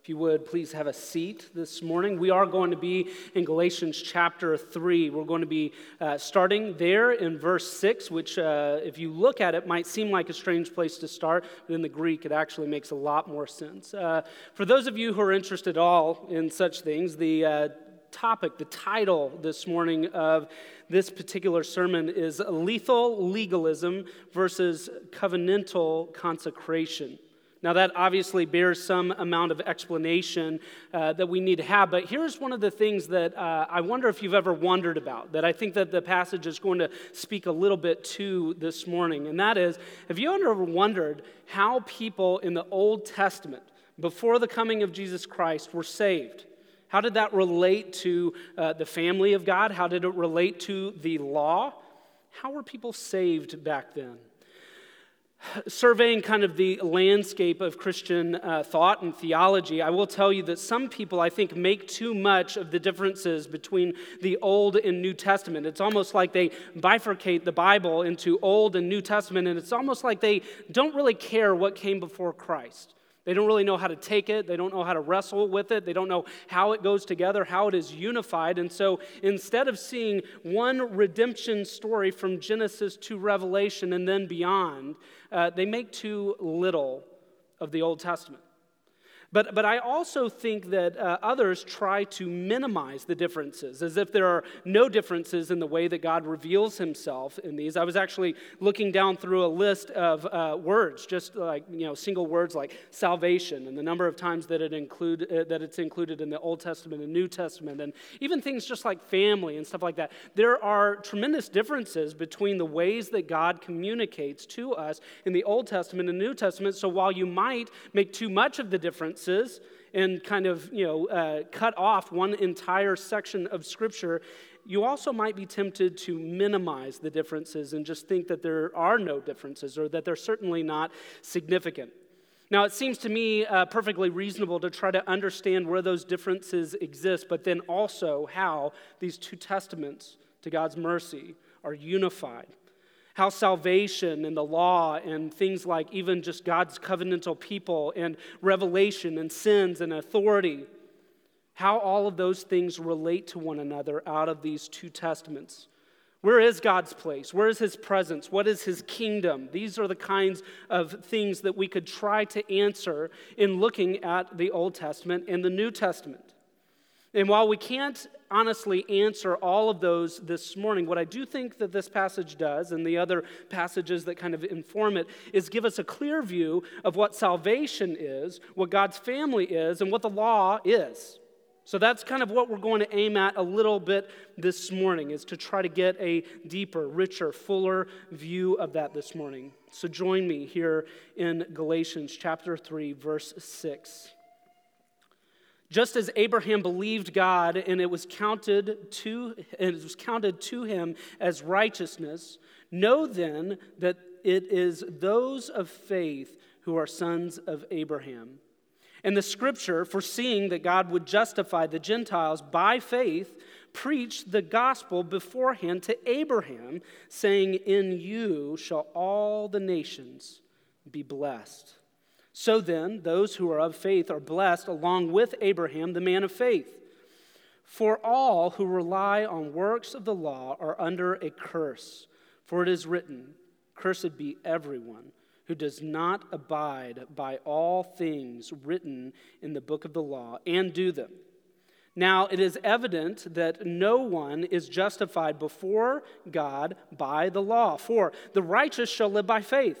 If you would, please have a seat this morning. We are going to be in Galatians chapter 3. We're going to be uh, starting there in verse 6, which, uh, if you look at it, might seem like a strange place to start, but in the Greek, it actually makes a lot more sense. Uh, for those of you who are interested at all in such things, the uh, topic, the title this morning of this particular sermon is Lethal Legalism versus Covenantal Consecration. Now, that obviously bears some amount of explanation uh, that we need to have, but here's one of the things that uh, I wonder if you've ever wondered about, that I think that the passage is going to speak a little bit to this morning, and that is have you ever wondered how people in the Old Testament, before the coming of Jesus Christ, were saved? How did that relate to uh, the family of God? How did it relate to the law? How were people saved back then? Surveying kind of the landscape of Christian uh, thought and theology, I will tell you that some people, I think, make too much of the differences between the Old and New Testament. It's almost like they bifurcate the Bible into Old and New Testament, and it's almost like they don't really care what came before Christ. They don't really know how to take it. They don't know how to wrestle with it. They don't know how it goes together, how it is unified. And so instead of seeing one redemption story from Genesis to Revelation and then beyond, uh, they make too little of the Old Testament. But, but I also think that uh, others try to minimize the differences, as if there are no differences in the way that God reveals himself in these. I was actually looking down through a list of uh, words, just like, you know, single words like salvation and the number of times that, it include, uh, that it's included in the Old Testament and New Testament, and even things just like family and stuff like that. There are tremendous differences between the ways that God communicates to us in the Old Testament and New Testament. So while you might make too much of the difference, and kind of, you know, uh, cut off one entire section of Scripture, you also might be tempted to minimize the differences and just think that there are no differences or that they're certainly not significant. Now, it seems to me uh, perfectly reasonable to try to understand where those differences exist, but then also how these two testaments to God's mercy are unified how salvation and the law and things like even just God's covenantal people and revelation and sins and authority, how all of those things relate to one another out of these two testaments. Where is God's place? Where is His presence? What is His kingdom? These are the kinds of things that we could try to answer in looking at the Old Testament and the New Testament. And while we can't honestly answer all of those this morning, what I do think that this passage does, and the other passages that kind of inform it, is give us a clear view of what salvation is, what God's family is, and what the law is. So that's kind of what we're going to aim at a little bit this morning, is to try to get a deeper, richer, fuller view of that this morning. So join me here in Galatians chapter 3, verse 6. Just as Abraham believed God and it was counted to and it was counted to him as righteousness, know then that it is those of faith who are sons of Abraham. And the scripture, foreseeing that God would justify the Gentiles by faith, preached the gospel beforehand to Abraham, saying, In you shall all the nations be blessed. So then, those who are of faith are blessed along with Abraham, the man of faith. For all who rely on works of the law are under a curse. For it is written, Cursed be everyone who does not abide by all things written in the book of the law and do them. Now, it is evident that no one is justified before God by the law, for the righteous shall live by faith.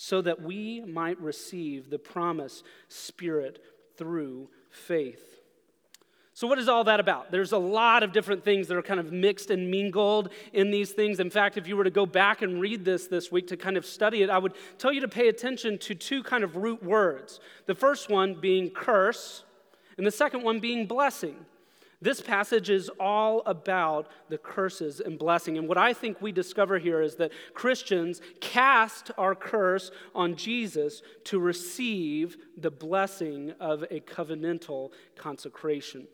so that we might receive the promised Spirit through faith. So, what is all that about? There's a lot of different things that are kind of mixed and mingled in these things. In fact, if you were to go back and read this this week to kind of study it, I would tell you to pay attention to two kind of root words. The first one being curse, and the second one being blessing. This passage is all about the curses and blessing. And what I think we discover here is that Christians cast our curse on Jesus to receive the blessing of a covenantal consecration.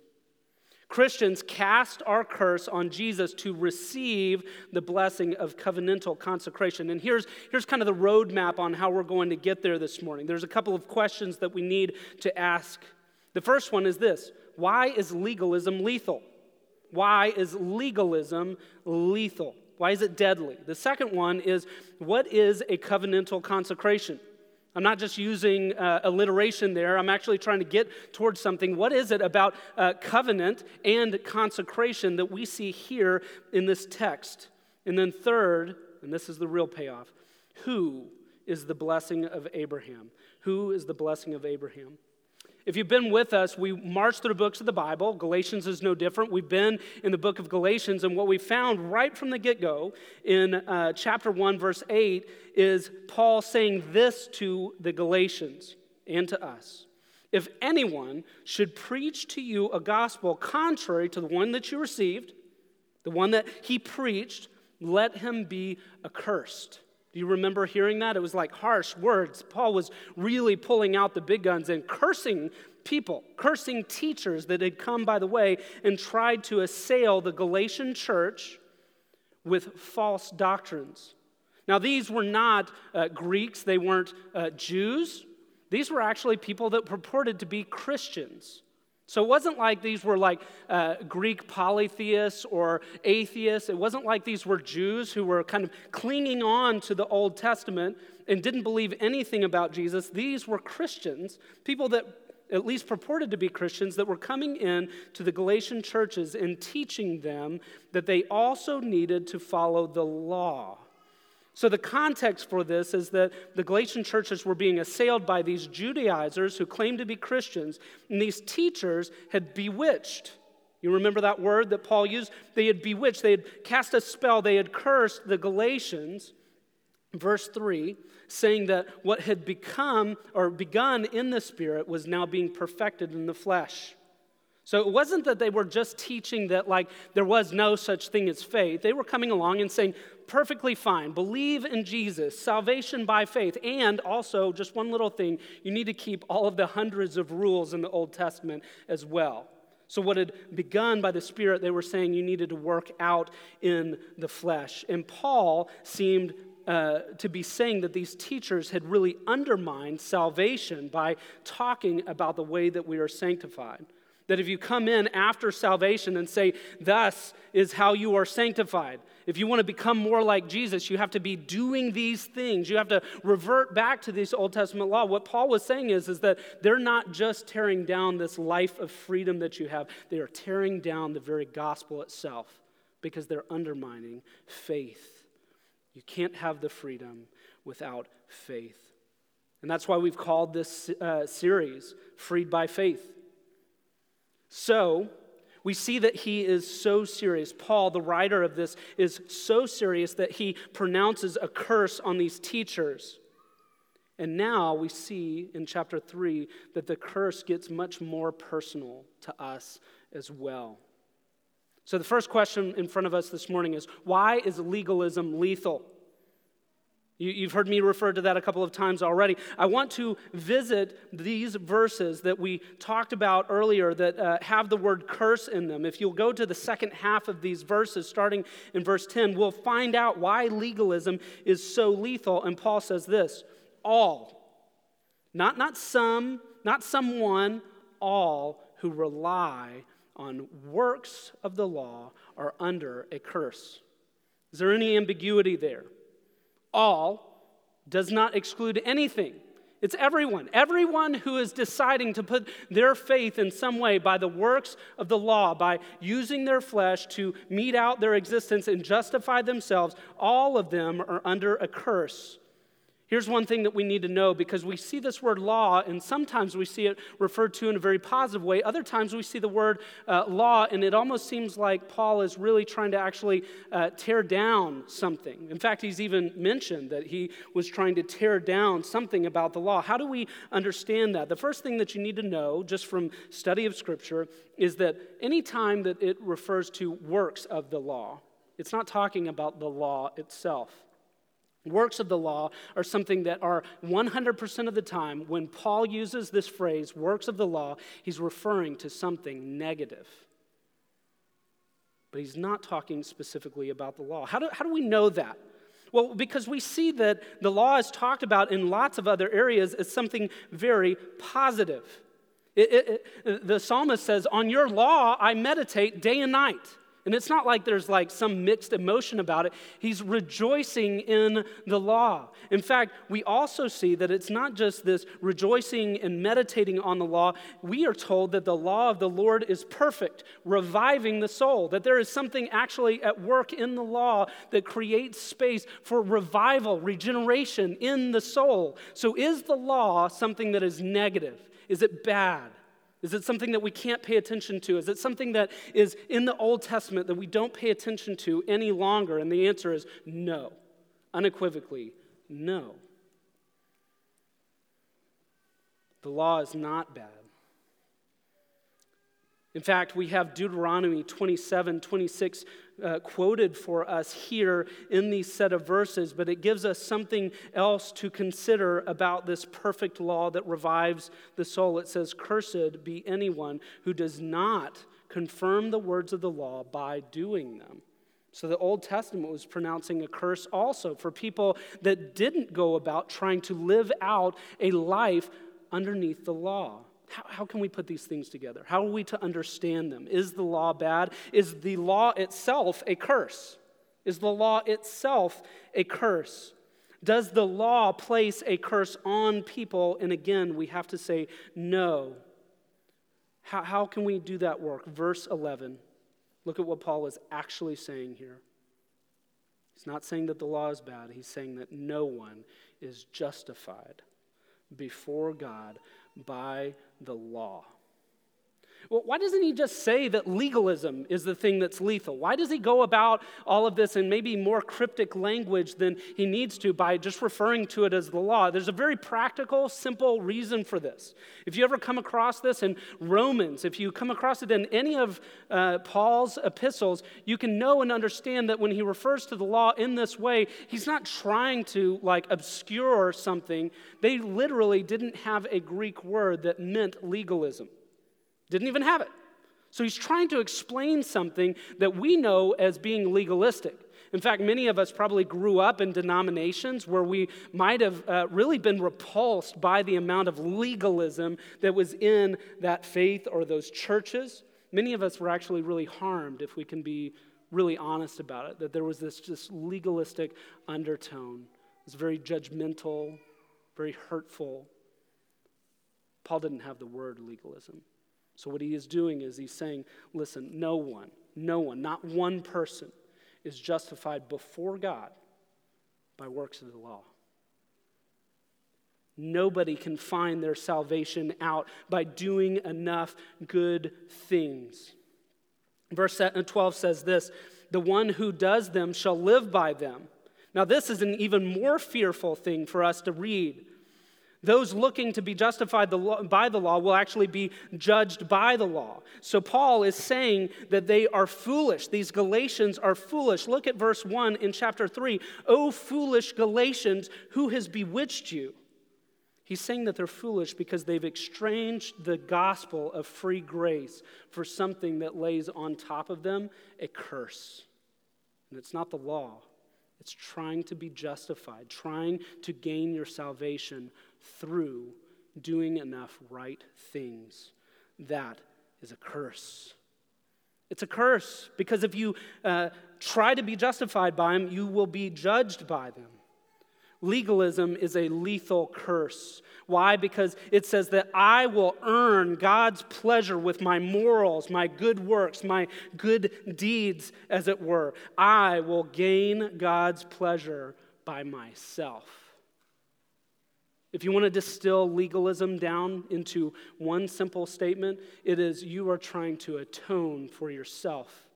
Christians cast our curse on Jesus to receive the blessing of covenantal consecration. And here's, here's kind of the roadmap on how we're going to get there this morning. There's a couple of questions that we need to ask. The first one is this why is legalism lethal? Why is legalism lethal? Why is it deadly? The second one is what is a covenantal consecration? I'm not just using uh, alliteration there. I'm actually trying to get towards something. What is it about uh, covenant and consecration that we see here in this text? And then, third, and this is the real payoff who is the blessing of Abraham? Who is the blessing of Abraham? If you've been with us, we marched through books of the Bible. Galatians is no different. We've been in the book of Galatians, and what we found right from the get go in uh, chapter 1, verse 8, is Paul saying this to the Galatians and to us If anyone should preach to you a gospel contrary to the one that you received, the one that he preached, let him be accursed. Do you remember hearing that? It was like harsh words. Paul was really pulling out the big guns and cursing people, cursing teachers that had come by the way and tried to assail the Galatian church with false doctrines. Now, these were not uh, Greeks, they weren't uh, Jews. These were actually people that purported to be Christians. So it wasn't like these were like uh, Greek polytheists or atheists. It wasn't like these were Jews who were kind of clinging on to the Old Testament and didn't believe anything about Jesus. These were Christians, people that at least purported to be Christians, that were coming in to the Galatian churches and teaching them that they also needed to follow the law. So, the context for this is that the Galatian churches were being assailed by these Judaizers who claimed to be Christians, and these teachers had bewitched. You remember that word that Paul used? They had bewitched, they had cast a spell, they had cursed the Galatians. Verse 3 saying that what had become or begun in the Spirit was now being perfected in the flesh. So it wasn't that they were just teaching that, like, there was no such thing as faith. They were coming along and saying, perfectly fine, believe in Jesus, salvation by faith. And also, just one little thing, you need to keep all of the hundreds of rules in the Old Testament as well. So, what had begun by the Spirit, they were saying you needed to work out in the flesh. And Paul seemed uh, to be saying that these teachers had really undermined salvation by talking about the way that we are sanctified. That if you come in after salvation and say, Thus is how you are sanctified, if you want to become more like Jesus, you have to be doing these things. You have to revert back to this Old Testament law. What Paul was saying is, is that they're not just tearing down this life of freedom that you have, they are tearing down the very gospel itself because they're undermining faith. You can't have the freedom without faith. And that's why we've called this uh, series Freed by Faith. So, we see that he is so serious. Paul, the writer of this, is so serious that he pronounces a curse on these teachers. And now we see in chapter 3 that the curse gets much more personal to us as well. So, the first question in front of us this morning is why is legalism lethal? You, have heard me refer to that a couple of times already. I want to visit these verses that we talked about earlier that uh, have the word curse in them. If you'll go to the second half of these verses, starting in verse 10, we'll find out why legalism is so lethal. And Paul says this all, not, not some, not someone, all who rely on works of the law are under a curse. Is there any ambiguity there? All does not exclude anything. It's everyone. Everyone who is deciding to put their faith in some way by the works of the law, by using their flesh to mete out their existence and justify themselves, all of them are under a curse. Here's one thing that we need to know because we see this word law, and sometimes we see it referred to in a very positive way. Other times we see the word uh, law, and it almost seems like Paul is really trying to actually uh, tear down something. In fact, he's even mentioned that he was trying to tear down something about the law. How do we understand that? The first thing that you need to know, just from study of Scripture, is that any time that it refers to works of the law, it's not talking about the law itself. Works of the law are something that are 100% of the time, when Paul uses this phrase, works of the law, he's referring to something negative. But he's not talking specifically about the law. How do, how do we know that? Well, because we see that the law is talked about in lots of other areas as something very positive. It, it, it, the psalmist says, On your law I meditate day and night. And it's not like there's like some mixed emotion about it. He's rejoicing in the law. In fact, we also see that it's not just this rejoicing and meditating on the law. We are told that the law of the Lord is perfect, reviving the soul, that there is something actually at work in the law that creates space for revival, regeneration in the soul. So, is the law something that is negative? Is it bad? Is it something that we can't pay attention to? Is it something that is in the Old Testament that we don't pay attention to any longer? And the answer is no, unequivocally, no. The law is not bad. In fact, we have Deuteronomy 27, 26 uh, quoted for us here in these set of verses, but it gives us something else to consider about this perfect law that revives the soul. It says, Cursed be anyone who does not confirm the words of the law by doing them. So the Old Testament was pronouncing a curse also for people that didn't go about trying to live out a life underneath the law. How, how can we put these things together? How are we to understand them? Is the law bad? Is the law itself a curse? Is the law itself a curse? Does the law place a curse on people? And again, we have to say no. How, how can we do that work? Verse 11. Look at what Paul is actually saying here. He's not saying that the law is bad, he's saying that no one is justified before God by the law. Well, why doesn't he just say that legalism is the thing that's lethal? Why does he go about all of this in maybe more cryptic language than he needs to by just referring to it as the law? There's a very practical, simple reason for this. If you ever come across this in Romans, if you come across it in any of uh, Paul's epistles, you can know and understand that when he refers to the law in this way, he's not trying to like obscure something. They literally didn't have a Greek word that meant legalism. Didn't even have it. So he's trying to explain something that we know as being legalistic. In fact, many of us probably grew up in denominations where we might have uh, really been repulsed by the amount of legalism that was in that faith or those churches. Many of us were actually really harmed, if we can be really honest about it, that there was this just legalistic undertone. It was very judgmental, very hurtful. Paul didn't have the word legalism. So, what he is doing is he's saying, listen, no one, no one, not one person is justified before God by works of the law. Nobody can find their salvation out by doing enough good things. Verse uh, 12 says this The one who does them shall live by them. Now, this is an even more fearful thing for us to read those looking to be justified by the law will actually be judged by the law. So Paul is saying that they are foolish. These Galatians are foolish. Look at verse 1 in chapter 3. O foolish Galatians, who has bewitched you? He's saying that they're foolish because they've exchanged the gospel of free grace for something that lays on top of them a curse. And it's not the law, it's trying to be justified, trying to gain your salvation through doing enough right things. That is a curse. It's a curse because if you uh, try to be justified by them, you will be judged by them. Legalism is a lethal curse. Why? Because it says that I will earn God's pleasure with my morals, my good works, my good deeds, as it were. I will gain God's pleasure by myself. If you want to distill legalism down into one simple statement, it is you are trying to atone for yourself.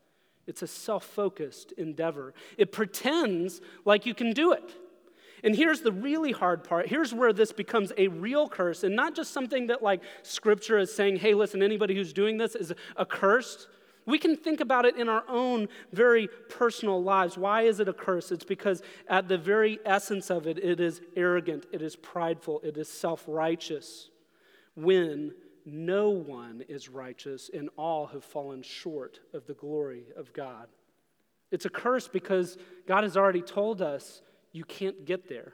It's a self focused endeavor. It pretends like you can do it. And here's the really hard part. Here's where this becomes a real curse, and not just something that, like, scripture is saying, hey, listen, anybody who's doing this is accursed. We can think about it in our own very personal lives. Why is it a curse? It's because at the very essence of it, it is arrogant, it is prideful, it is self righteous. When no one is righteous and all have fallen short of the glory of God. It's a curse because God has already told us you can't get there.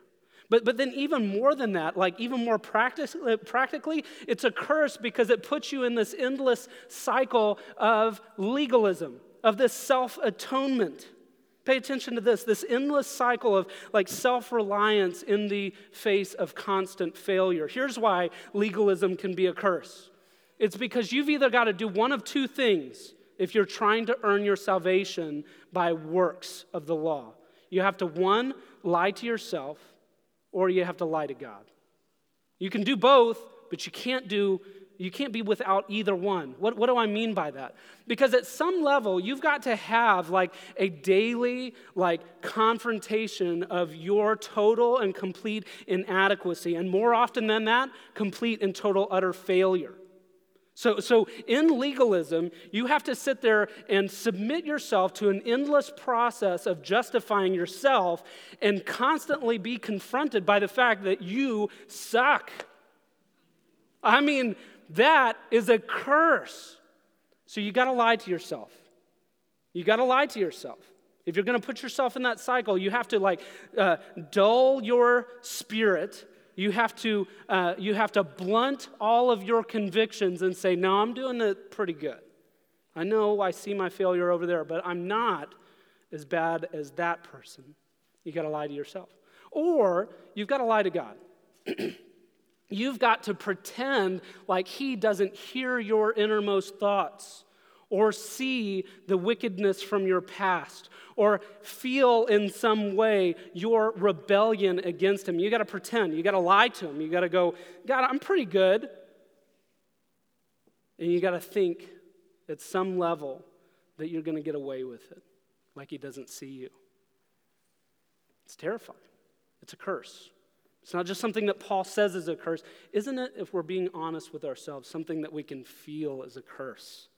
But, but then, even more than that, like even more uh, practically, it's a curse because it puts you in this endless cycle of legalism, of this self atonement. Pay attention to this this endless cycle of like self reliance in the face of constant failure. Here's why legalism can be a curse it's because you've either got to do one of two things if you're trying to earn your salvation by works of the law. You have to, one, lie to yourself or you have to lie to God. You can do both, but you can't do you can't be without either one. What, what do I mean by that? Because at some level, you've got to have like a daily like confrontation of your total and complete inadequacy. And more often than that, complete and total utter failure. So, so in legalism, you have to sit there and submit yourself to an endless process of justifying yourself and constantly be confronted by the fact that you suck. I mean, that is a curse. So you got to lie to yourself. You got to lie to yourself. If you're going to put yourself in that cycle, you have to like uh, dull your spirit you have to, uh, you have to blunt all of your convictions and say, No, I'm doing it pretty good. I know I see my failure over there, but I'm not as bad as that person. You got to lie to yourself. Or you've got to lie to God. you've got to pretend like He doesn't hear your innermost thoughts or see the wickedness from your past or feel in some way your rebellion against him. You got to pretend. You got to lie to him. You got to go, God, I'm pretty good. And you got to think at some level that you're going to get away with it, like he doesn't see you. It's terrifying. It's a curse. It's not just something that Paul says is a curse. Isn't it, if we're being honest with ourselves, something that we can feel as a curse?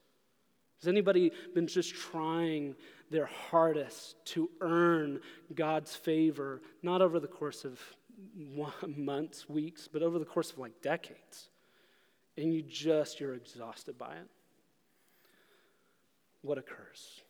Has anybody been just trying their hardest to earn God's favor, not over the course of months, weeks, but over the course of like decades? And you just, you're exhausted by it. What a curse.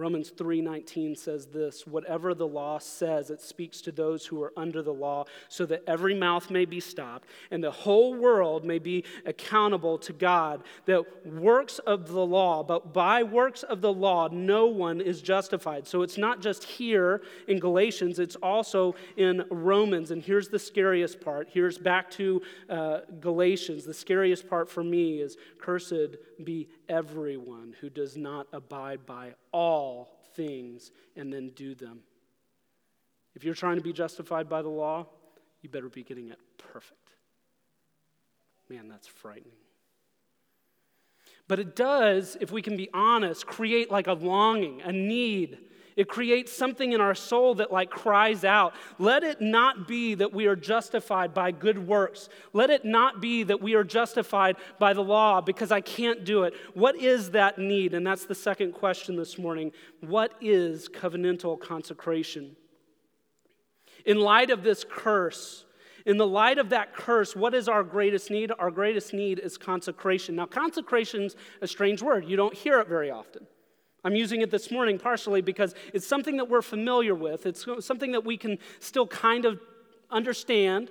Romans 3:19 says this, whatever the law says it speaks to those who are under the law so that every mouth may be stopped and the whole world may be accountable to God that works of the law but by works of the law no one is justified. So it's not just here in Galatians it's also in Romans and here's the scariest part. Here's back to uh, Galatians. The scariest part for me is cursed be everyone who does not abide by all things and then do them. If you're trying to be justified by the law, you better be getting it perfect. Man, that's frightening. But it does, if we can be honest, create like a longing, a need it creates something in our soul that like cries out. Let it not be that we are justified by good works. Let it not be that we are justified by the law because I can't do it. What is that need? And that's the second question this morning. What is covenantal consecration? In light of this curse, in the light of that curse, what is our greatest need? Our greatest need is consecration. Now, consecration's a strange word. You don't hear it very often. I'm using it this morning partially because it's something that we're familiar with. It's something that we can still kind of understand,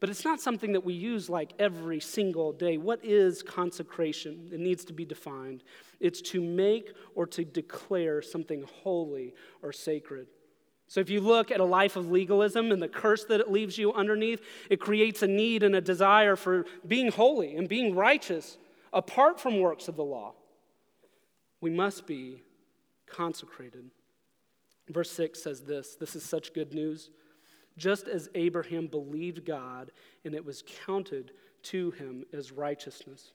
but it's not something that we use like every single day. What is consecration? It needs to be defined. It's to make or to declare something holy or sacred. So, if you look at a life of legalism and the curse that it leaves you underneath, it creates a need and a desire for being holy and being righteous apart from works of the law we must be consecrated. Verse 6 says this this is such good news. just as Abraham believed God and it was counted to him as righteousness.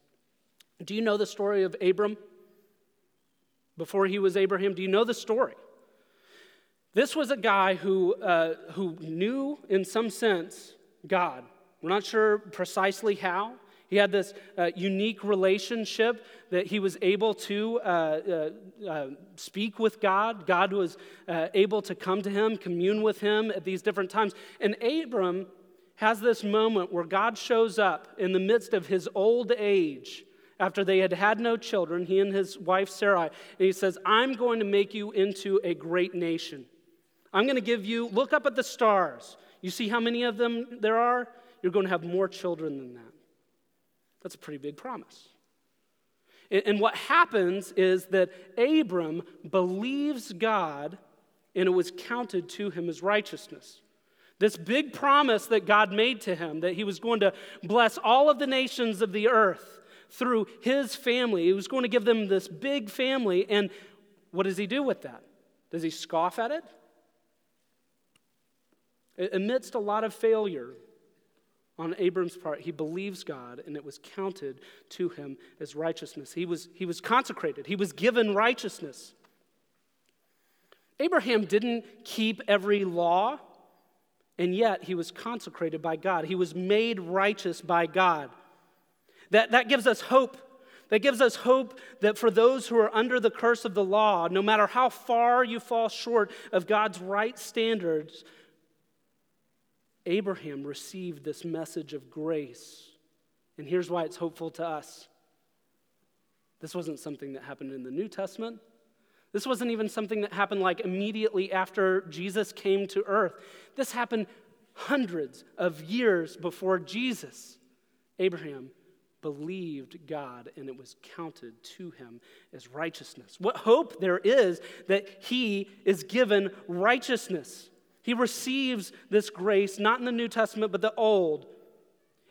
Do you know the story of Abram? Before he was Abraham, do you know the story? This was a guy who, uh, who knew, in some sense, God. We're not sure precisely how. He had this uh, unique relationship that he was able to uh, uh, uh speak with God. God was uh, able to come to him, commune with him at these different times. And Abram has this moment where God shows up in the midst of his old age after they had had no children, he and his wife Sarai, and he says, I'm going to make you into a great nation. I'm going to give you, look up at the stars. You see how many of them there are? You're going to have more children than that. That's a pretty big promise. And what happens is that Abram believes God and it was counted to him as righteousness. This big promise that God made to him that he was going to bless all of the nations of the earth through his family. He was going to give them this big family. And what does he do with that? Does he scoff at it? Amidst a lot of failure, on Abram's part, he believes God, and it was counted to him as righteousness. He was, he was consecrated, he was given righteousness. Abraham didn't keep every law, and yet he was consecrated by God. He was made righteous by God. That, that gives us hope. That gives us hope that for those who are under the curse of the law, no matter how far you fall short of God's right standards, Abraham received this message of grace. And here's why it's hopeful to us this wasn't something that happened in the New Testament. This wasn't even something that happened like immediately after Jesus came to earth. This happened hundreds of years before Jesus. Abraham believed God and it was counted to him as righteousness. What hope there is that he is given righteousness. He receives this grace, not in the New Testament, but the Old.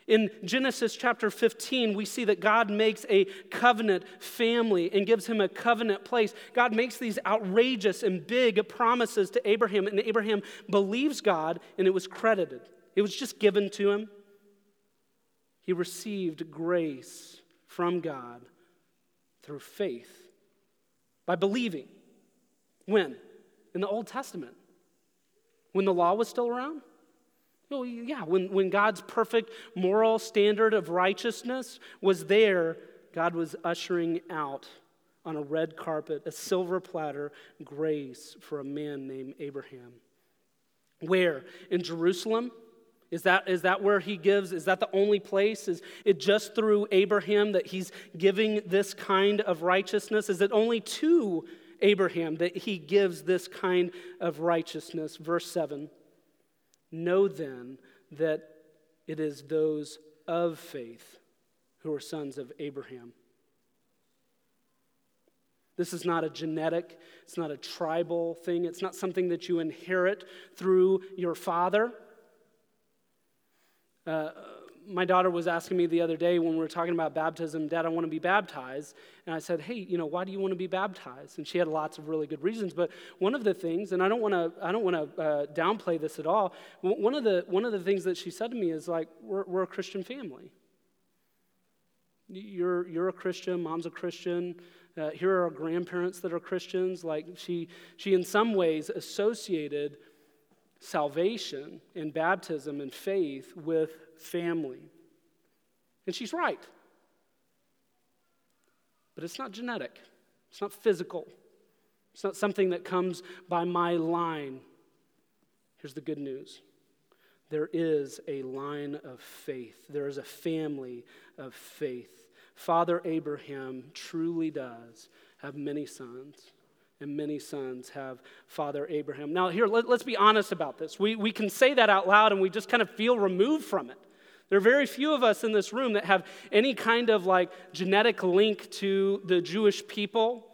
In Genesis chapter 15, we see that God makes a covenant family and gives him a covenant place. God makes these outrageous and big promises to Abraham, and Abraham believes God, and it was credited. It was just given to him. He received grace from God through faith by believing. When? In the Old Testament. When the law was still around? Well, yeah, when, when God's perfect moral standard of righteousness was there, God was ushering out on a red carpet, a silver platter, grace for a man named Abraham. Where? In Jerusalem? Is that, is that where he gives? Is that the only place? Is it just through Abraham that he's giving this kind of righteousness? Is it only to Abraham that he gives this kind of righteousness. Verse 7 Know then that it is those of faith who are sons of Abraham. This is not a genetic, it's not a tribal thing, it's not something that you inherit through your father. Uh, my daughter was asking me the other day when we were talking about baptism, Dad, I want to be baptized. And I said, Hey, you know, why do you want to be baptized? And she had lots of really good reasons. But one of the things, and I don't want to, I don't want to uh, downplay this at all. One of the one of the things that she said to me is like, We're, we're a Christian family. You're you're a Christian. Mom's a Christian. Uh, here are our grandparents that are Christians. Like she she in some ways associated salvation and baptism and faith with family. And she's right. But it's not genetic, it's not physical, it's not something that comes by my line. Here's the good news there is a line of faith, there is a family of faith. Father Abraham truly does have many sons and many sons have Father Abraham. Now, here, let, us be honest about this. We, we can say that out loud and we just kind of feel removed from it. There are very few of us in this room that have any kind of like genetic link to the Jewish people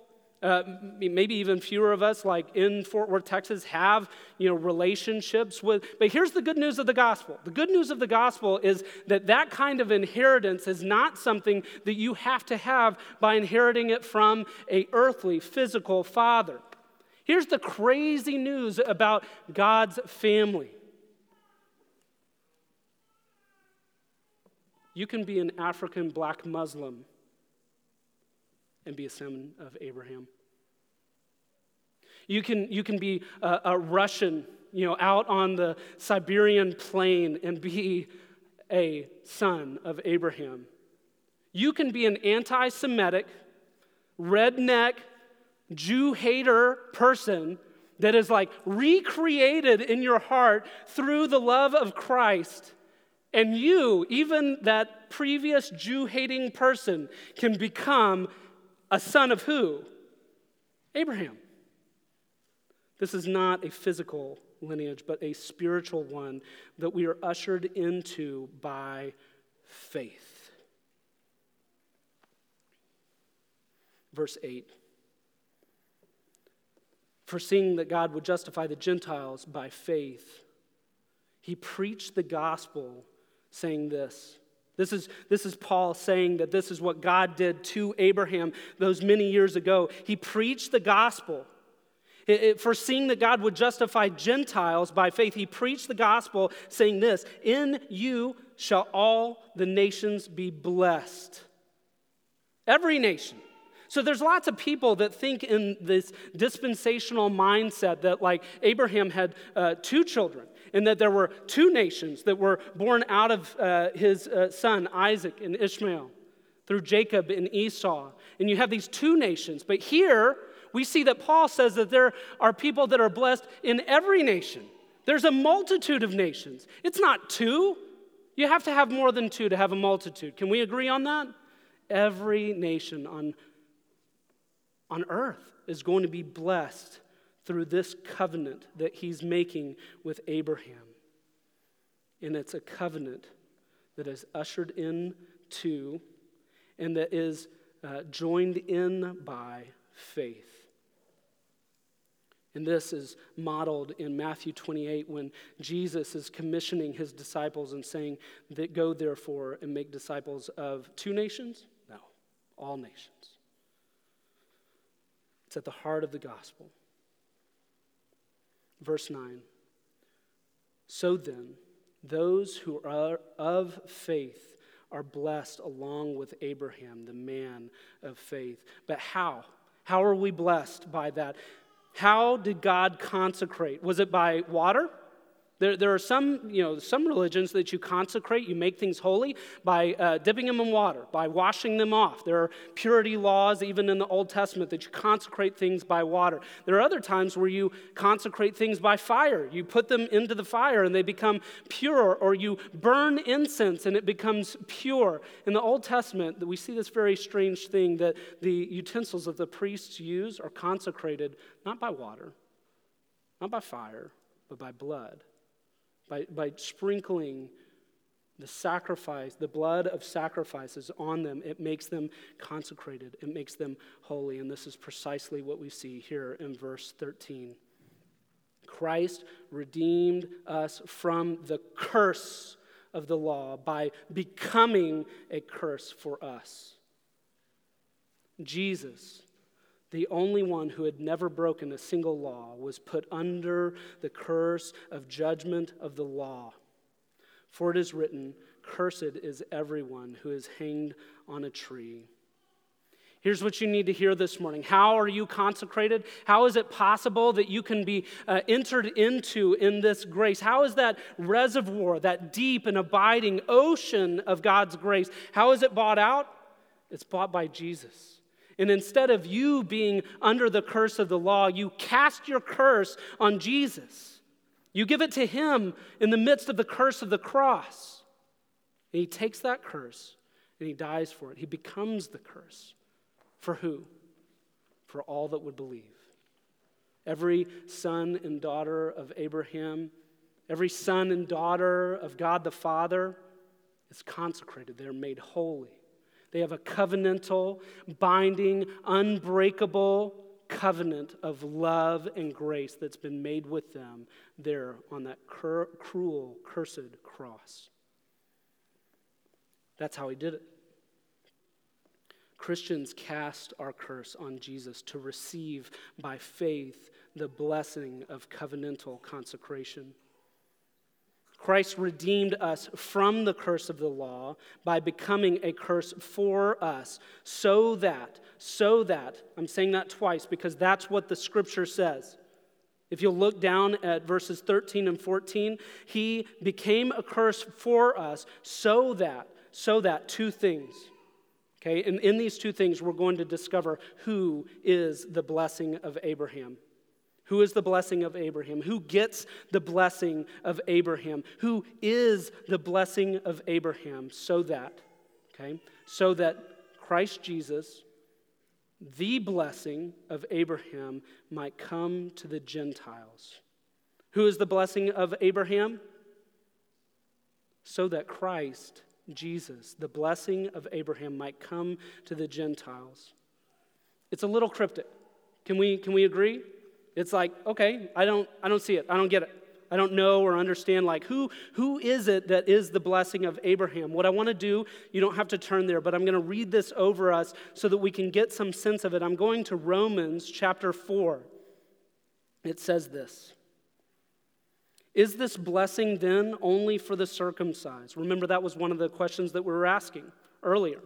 uh, maybe even fewer of us, like in Fort Worth, Texas, have you know relationships with. But here's the good news of the gospel. The good news of the gospel is that that kind of inheritance is not something that you have to have by inheriting it from a earthly, physical father. Here's the crazy news about God's family. You can be an African black Muslim and be a son of Abraham. You can, you can be a, a Russian, you know, out on the Siberian plain and be a son of Abraham. You can be an anti Semitic, redneck, Jew hater person that is like recreated in your heart through the love of Christ. And you, even that previous Jew hating person, can become a son of who? Abraham. This is not a physical lineage, but a spiritual one that we are ushered into by faith. Verse 8 Foreseeing that God would justify the Gentiles by faith, he preached the gospel, saying this. This is, this is Paul saying that this is what God did to Abraham those many years ago. He preached the gospel. It, it, foreseeing that God would justify Gentiles by faith, he preached the gospel saying this In you shall all the nations be blessed. Every nation. So there's lots of people that think in this dispensational mindset that, like, Abraham had uh, two children and that there were two nations that were born out of uh, his uh, son, Isaac and Ishmael, through Jacob and Esau. And you have these two nations. But here, we see that Paul says that there are people that are blessed in every nation. There's a multitude of nations. It's not two. You have to have more than two to have a multitude. Can we agree on that? Every nation on, on earth is going to be blessed through this covenant that he's making with Abraham. And it's a covenant that is ushered in to and that is uh, joined in by faith. And this is modeled in Matthew 28 when Jesus is commissioning his disciples and saying that go therefore and make disciples of two nations? No, all nations. It's at the heart of the gospel. Verse 9 So then, those who are of faith are blessed along with Abraham, the man of faith. But how? How are we blessed by that? How did God consecrate? Was it by water? There, there are some, you know, some religions that you consecrate, you make things holy by uh, dipping them in water, by washing them off. There are purity laws, even in the Old Testament, that you consecrate things by water. There are other times where you consecrate things by fire. You put them into the fire and they become pure, or you burn incense and it becomes pure. In the Old Testament, we see this very strange thing that the utensils that the priests use are consecrated not by water, not by fire, but by blood by, by sprinkling the sacrifice, the blood of sacrifices on them, it makes them consecrated, it makes them holy. And this is precisely what we see here in verse 13. Christ redeemed us from the curse of the law by becoming a curse for us. Jesus the only one who had never broken a single law, was put under the curse of judgment of the law. For it is written, Cursed is everyone who is hanged on a tree. Here's what you need to hear this morning. How are you consecrated? How is it possible that you can be uh, entered into in this grace? How is that reservoir, that deep and abiding ocean of God's grace, how is it bought out? It's bought by Jesus. And instead of you being under the curse of the law, you cast your curse on Jesus. You give it to him in the midst of the curse of the cross. And he takes that curse and he dies for it. He becomes the curse. For who? For all that would believe. Every son and daughter of Abraham, every son and daughter of God the Father is consecrated. They're made holy they have a covenantal, binding, unbreakable covenant of love and grace that's been made with them there on that cur- cruel, cursed cross. That's how he did it. Christians cast our curse on Jesus to receive by faith the blessing of covenantal consecration. Christ redeemed us from the curse of the law by becoming a curse for us, so that, so that, I'm saying that twice because that's what the scripture says. If you'll look down at verses 13 and 14, he became a curse for us so that, so that, two things. Okay, and in these two things, we're going to discover who is the blessing of Abraham. Who is the blessing of Abraham? Who gets the blessing of Abraham? Who is the blessing of Abraham? So that, okay, so that Christ Jesus, the blessing of Abraham, might come to the Gentiles. Who is the blessing of Abraham? So that Christ, Jesus, the blessing of Abraham, might come to the Gentiles. It's a little cryptic. Can we, can we agree? It's like, okay, I don't, I don't see it. I don't get it. I don't know or understand like who who is it that is the blessing of Abraham. What I want to do, you don't have to turn there, but I'm going to read this over us so that we can get some sense of it. I'm going to Romans chapter 4. It says this. Is this blessing then only for the circumcised? Remember that was one of the questions that we were asking earlier.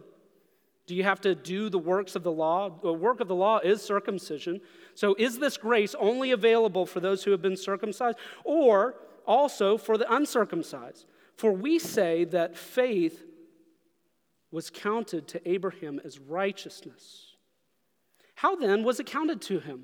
Do you have to do the works of the law? The work of the law is circumcision. So is this grace only available for those who have been circumcised or also for the uncircumcised? For we say that faith was counted to Abraham as righteousness. How then was it counted to him?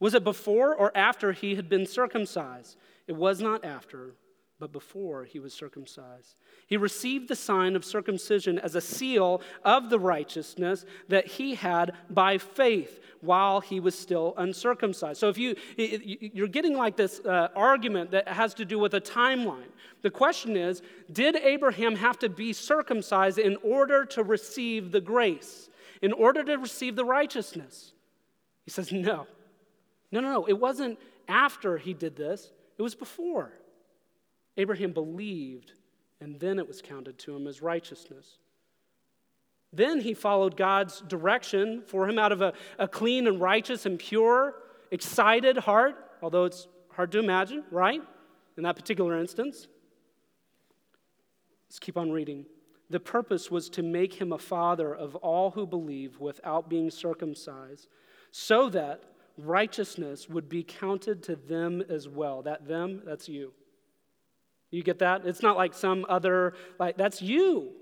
Was it before or after he had been circumcised? It was not after, but before he was circumcised. He received the sign of circumcision as a seal of the righteousness that he had by faith while he was still uncircumcised. So if you you're getting like this uh, argument that has to do with a timeline. The question is, did Abraham have to be circumcised in order to receive the grace, in order to receive the righteousness? He says, no. No, no, no. It wasn't after he did this, it was before. Abraham believed, and then it was counted to him as righteousness. Then he followed God's direction for him out of a, a clean and righteous and pure, excited heart, although it's hard to imagine, right? In that particular instance. Let's keep on reading. The purpose was to make him a father of all who believe without being circumcised, so that righteousness would be counted to them as well. That them, that's you. You get that? It's not like some other, like, that's you.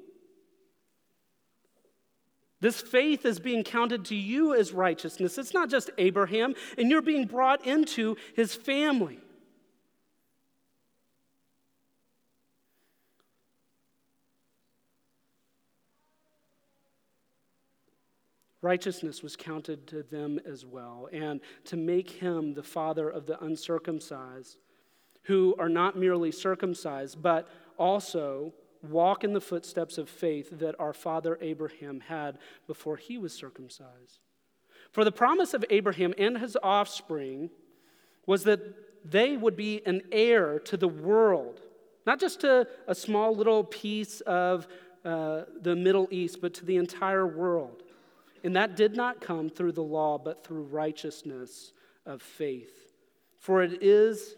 This faith is being counted to you as righteousness. It's not just Abraham, and you're being brought into his family. Righteousness was counted to them as well, and to make him the father of the uncircumcised who are not merely circumcised, but also walk in the footsteps of faith that our father Abraham had before he was circumcised. For the promise of Abraham and his offspring was that they would be an heir to the world, not just to a small little piece of uh, the Middle East, but to the entire world. And that did not come through the law, but through righteousness of faith. For it is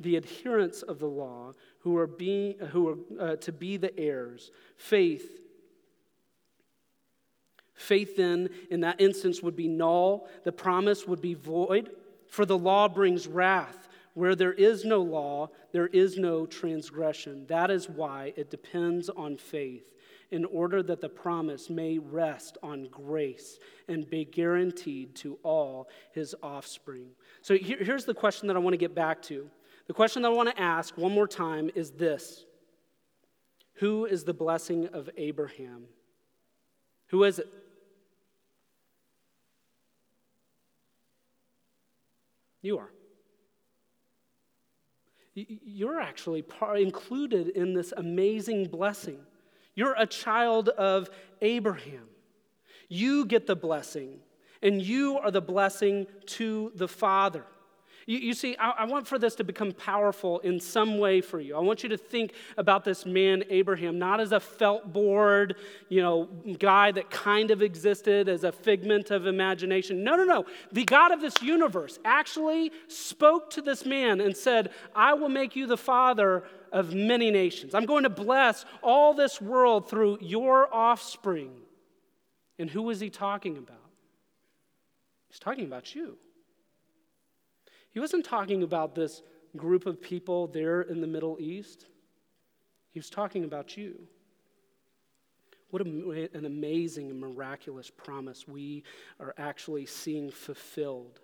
the adherents of the law who are, being, who are uh, to be the heirs. Faith. Faith, then, in that instance, would be null. The promise would be void. For the law brings wrath. Where there is no law, there is no transgression. That is why it depends on faith, in order that the promise may rest on grace and be guaranteed to all his offspring. So here, here's the question that I want to get back to the question I want to ask one more time is this Who is the blessing of Abraham? Who is it? You are. You're actually included in this amazing blessing. You're a child of Abraham. You get the blessing, and you are the blessing to the Father. You, you see, I, I want for this to become powerful in some way for you. I want you to think about this man, Abraham, not as a felt board, you know, guy that kind of existed as a figment of imagination. No, no, no. The God of this universe actually spoke to this man and said, I will make you the father of many nations. I'm going to bless all this world through your offspring. And who was he talking about? He's talking about you. He wasn't talking about this group of people there in the Middle East. He was talking about you. What an amazing and miraculous promise we are actually seeing fulfilled.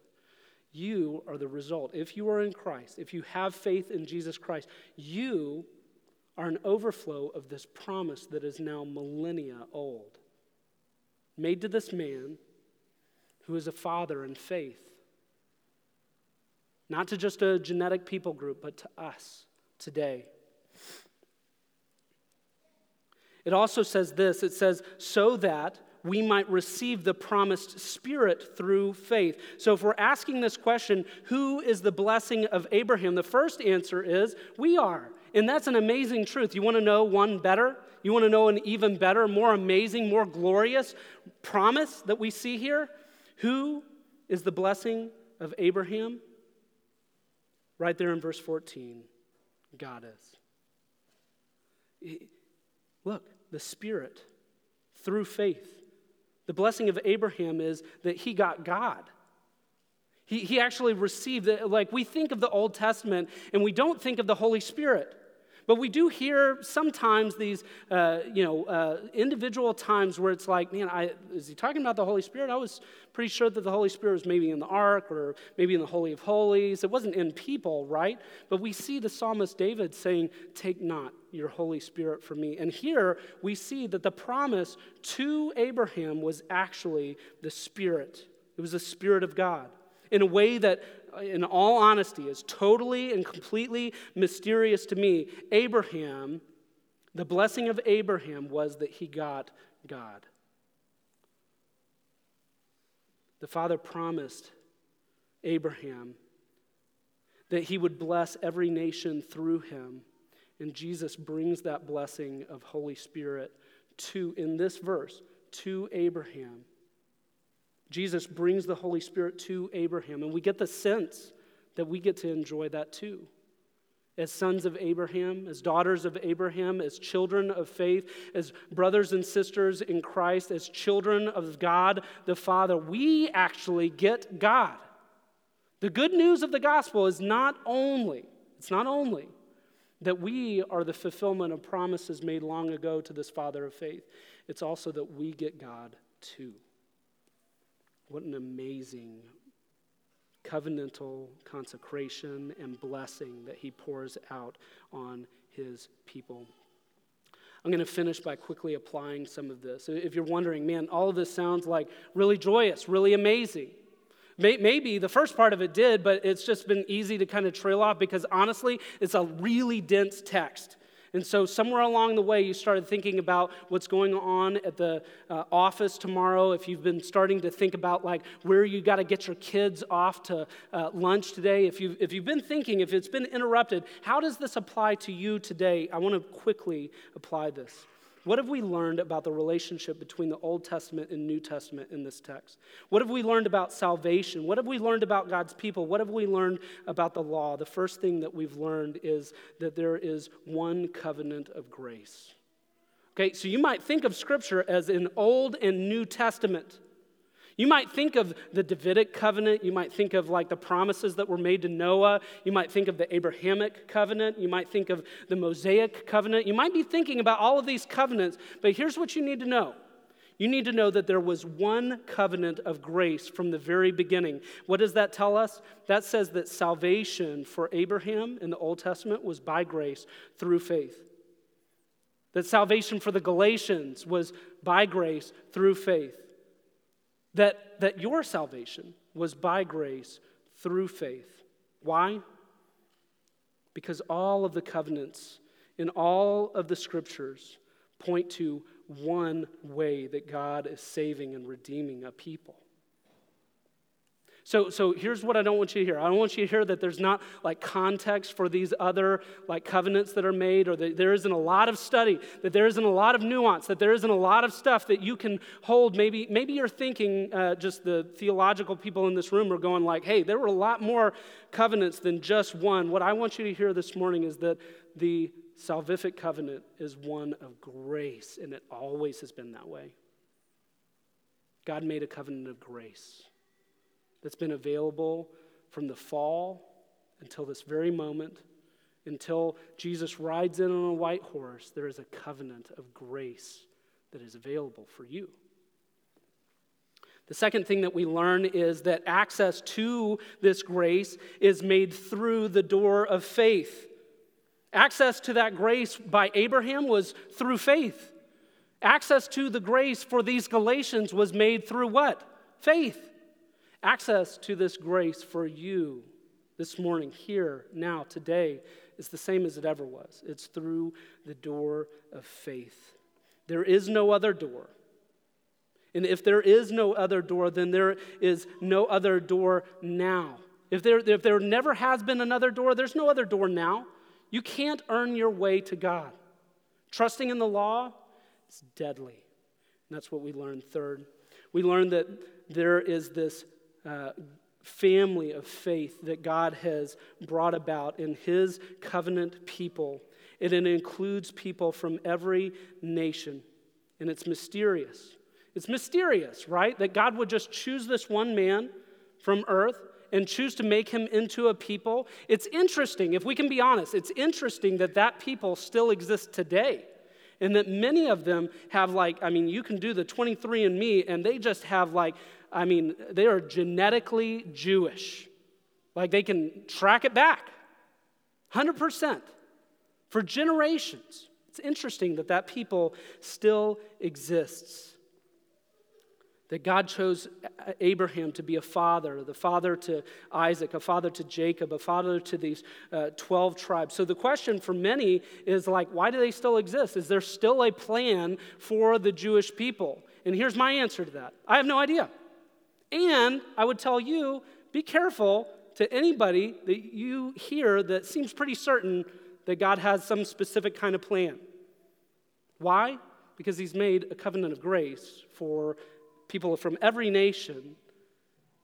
You are the result. If you are in Christ, if you have faith in Jesus Christ, you are an overflow of this promise that is now millennia old. Made to this man who is a father in faith. Not to just a genetic people group, but to us today. It also says this it says, so that we might receive the promised Spirit through faith. So, if we're asking this question, who is the blessing of Abraham? The first answer is we are. And that's an amazing truth. You want to know one better? You want to know an even better, more amazing, more glorious promise that we see here? Who is the blessing of Abraham? Right there in verse 14, God is. Look, the Spirit through faith. The blessing of Abraham is that he got God. He, he actually received it. Like we think of the Old Testament and we don't think of the Holy Spirit. But we do hear sometimes these, uh, you know, uh, individual times where it's like, man, I, is he talking about the Holy Spirit? I was pretty sure that the Holy Spirit was maybe in the ark or maybe in the Holy of Holies. It wasn't in people, right? But we see the psalmist David saying, Take not your Holy Spirit from me. And here we see that the promise to Abraham was actually the Spirit, it was the Spirit of God in a way that in all honesty, is totally and completely mysterious to me. Abraham, the blessing of Abraham was that he got God. The Father promised Abraham that he would bless every nation through him. And Jesus brings that blessing of Holy Spirit to, in this verse, to Abraham. Jesus brings the Holy Spirit to Abraham, and we get the sense that we get to enjoy that too. As sons of Abraham, as daughters of Abraham, as children of faith, as brothers and sisters in Christ, as children of God the Father, we actually get God. The good news of the gospel is not only, it's not only that we are the fulfillment of promises made long ago to this Father of faith, it's also that we get God too. What an amazing covenantal consecration and blessing that he pours out on his people. I'm going to finish by quickly applying some of this. If you're wondering, man, all of this sounds like really joyous, really amazing. Maybe the first part of it did, but it's just been easy to kind of trail off because honestly, it's a really dense text. And so, somewhere along the way, you started thinking about what's going on at the uh, office tomorrow. If you've been starting to think about like where you got to get your kids off to uh, lunch today, if you've, if you've been thinking, if it's been interrupted, how does this apply to you today? I want to quickly apply this. What have we learned about the relationship between the Old Testament and New Testament in this text? What have we learned about salvation? What have we learned about God's people? What have we learned about the law? The first thing that we've learned is that there is one covenant of grace. Okay, so you might think of Scripture as an Old and New Testament. You might think of the Davidic covenant. You might think of like the promises that were made to Noah. You might think of the Abrahamic covenant. You might think of the Mosaic covenant. You might be thinking about all of these covenants, but here's what you need to know. You need to know that there was one covenant of grace from the very beginning. What does that tell us? That says that salvation for Abraham in the Old Testament was by grace through faith. That salvation for the Galatians was by grace through faith that, that your salvation was by grace through faith. Why? Because all of the covenants in all of the scriptures point to one way that God is saving and redeeming a people. So, so here's what I don't want you to hear. I don't want you to hear that there's not like context for these other like covenants that are made, or that there isn't a lot of study, that there isn't a lot of nuance, that there isn't a lot of stuff that you can hold. Maybe, maybe you're thinking uh, just the theological people in this room are going like, hey, there were a lot more covenants than just one. What I want you to hear this morning is that the salvific covenant is one of grace, and it always has been that way. God made a covenant of grace that's been available from the fall until this very moment, until Jesus rides in on a white horse, there is a covenant of grace that is available for you. The second thing that we learn is that access to this grace is made through the door of faith. Access to that grace by Abraham was through faith. Access to the grace for these Galatians was made through what? Faith. Access to this grace for you this morning, here, now, today, is the same as it ever was. It's through the door of faith. There is no other door. And if there is no other door, then there is no other door now. If there, if there never has been another door, there's no other door now. You can't earn your way to God. Trusting in the law is deadly. And that's what we learned. Third, we learned that there is this uh, family of faith that God has brought about in His covenant people. And it includes people from every nation. And it's mysterious. It's mysterious, right? That God would just choose this one man from earth and choose to make him into a people. It's interesting, if we can be honest, it's interesting that that people still exist today. And that many of them have, like, I mean, you can do the 23andMe, and they just have, like, I mean, they are genetically Jewish. Like they can track it back 100% for generations. It's interesting that that people still exists. That God chose Abraham to be a father, the father to Isaac, a father to Jacob, a father to these uh, 12 tribes. So the question for many is like, why do they still exist? Is there still a plan for the Jewish people? And here's my answer to that I have no idea. And I would tell you be careful to anybody that you hear that seems pretty certain that God has some specific kind of plan. Why? Because he's made a covenant of grace for people from every nation.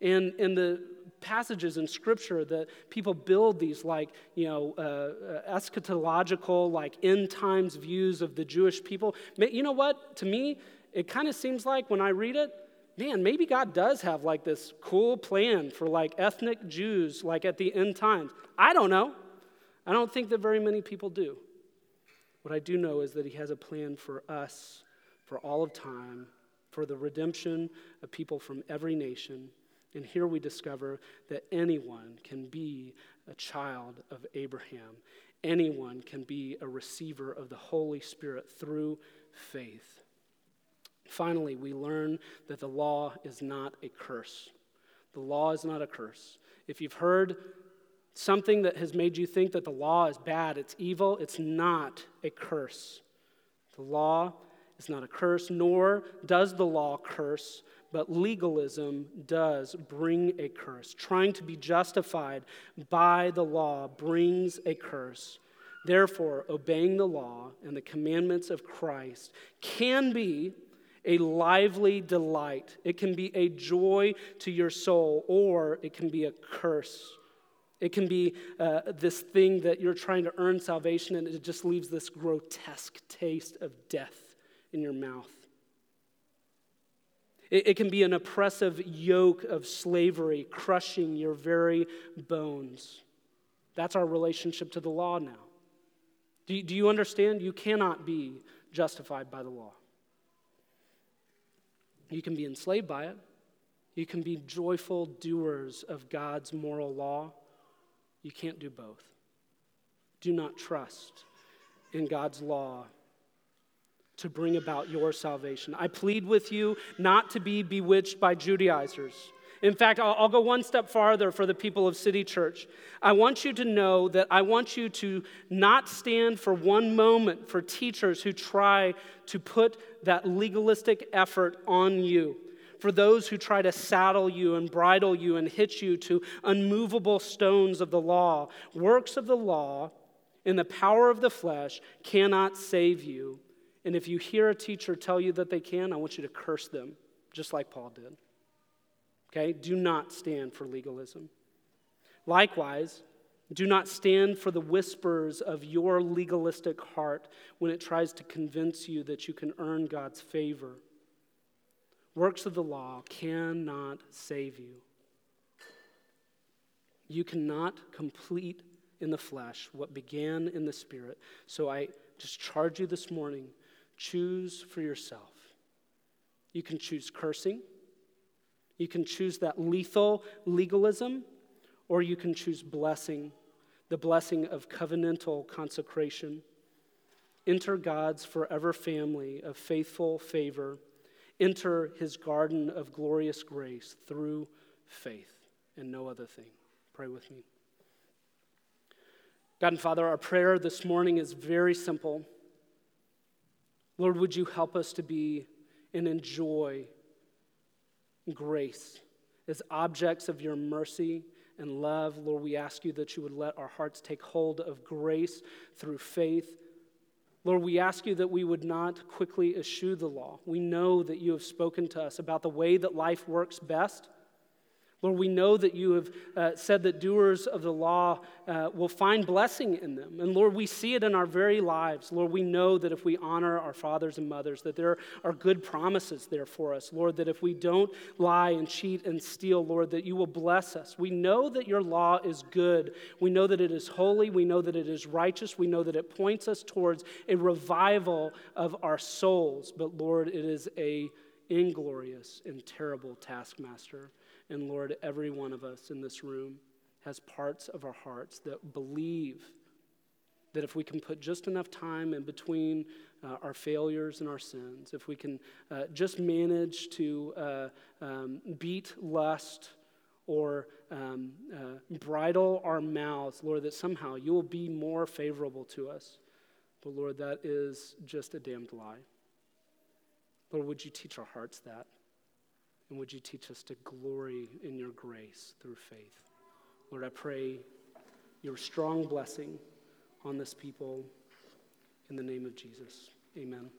And in the passages in scripture that people build these like you know uh, uh, eschatological like end times views of the jewish people you know what to me it kind of seems like when i read it man, maybe God does have like this cool plan for like ethnic Jews, like at the end times. I don't know. I don't think that very many people do. What I do know is that He has a plan for us for all of time, for the redemption of people from every nation. And here we discover that anyone can be a child of Abraham. Anyone can be a receiver of the Holy Spirit through faith. Finally, we learn that the law is not a curse. The law is not a curse. If you've heard something that has made you think that the law is bad, it's evil, it's not a curse. The law not a curse, nor does the law curse, but legalism does bring a curse. Trying to be justified by the law brings a curse. Therefore, obeying the law and the commandments of Christ can be a lively delight. It can be a joy to your soul, or it can be a curse. It can be uh, this thing that you're trying to earn salvation, and it just leaves this grotesque taste of death in your mouth. It, it can be an oppressive yoke of slavery crushing your very bones. That's our relationship to the law now. Do do you understand? You cannot be justified by the law. You can be enslaved by it. You can be joyful doers of God's moral law. You can't do both. Do not trust in God's law to bring about your salvation. I plead with you not to be bewitched by Judaizers in fact, I'll, I'll, go one step farther for the people of City Church. I want you to know that I want you to not stand for one moment for teachers who try to put that legalistic effort on you. for those who try to saddle you and bridle you and hitch you to unmovable stones of the law. Works of the law in the power of the flesh cannot save you. And if you hear a teacher tell you that they can, I want you to curse them, just like Paul did. Okay? Do not stand for legalism. Likewise, do not stand for the whispers of your legalistic heart when it tries to convince you that you can earn God's favor. Works of the law cannot save you. You cannot complete in the flesh what began in the spirit. So I just charge you this morning choose for yourself. You can choose cursing, you can choose that lethal legalism, or you can choose blessing the blessing of covenantal consecration. Enter God's forever family of faithful favor. Enter his garden of glorious grace through faith and no other thing. Pray with me. God and Father, our prayer this morning is very simple. Lord, would you help us to be and enjoy grace as objects of your mercy and love. Lord, we ask you that you would let our hearts take hold of grace through faith. Lord, we ask you that we would not quickly eschew the law. We know that you have spoken to us about the way that life works best. Lord, we know that you have uh, said that doers of the law uh, will find blessing in them. And Lord, we see it in our very lives. Lord, we know that if we honor our fathers and mothers, that there are good promises there for us. Lord, that if we don't lie and cheat and steal, Lord, that you will bless us. We know that your law is good. We know that it is holy. We know that it is righteous. We know that it points us towards a revival of our souls. But Lord, it is a inglorious and terrible taskmaster. And Lord, every one of us in this room has parts of our hearts that believe that if we can put just enough time in between uh, our failures and our sins, if we can uh, just manage to uh, um, beat lust or um, uh, bridle our mouths, Lord, that somehow you will be more favorable to us. But Lord, that is just a damned lie. Lord, would you teach our hearts that? And would you teach us to glory in your grace through faith? Lord, I pray your strong blessing on this people in the name of Jesus. Amen.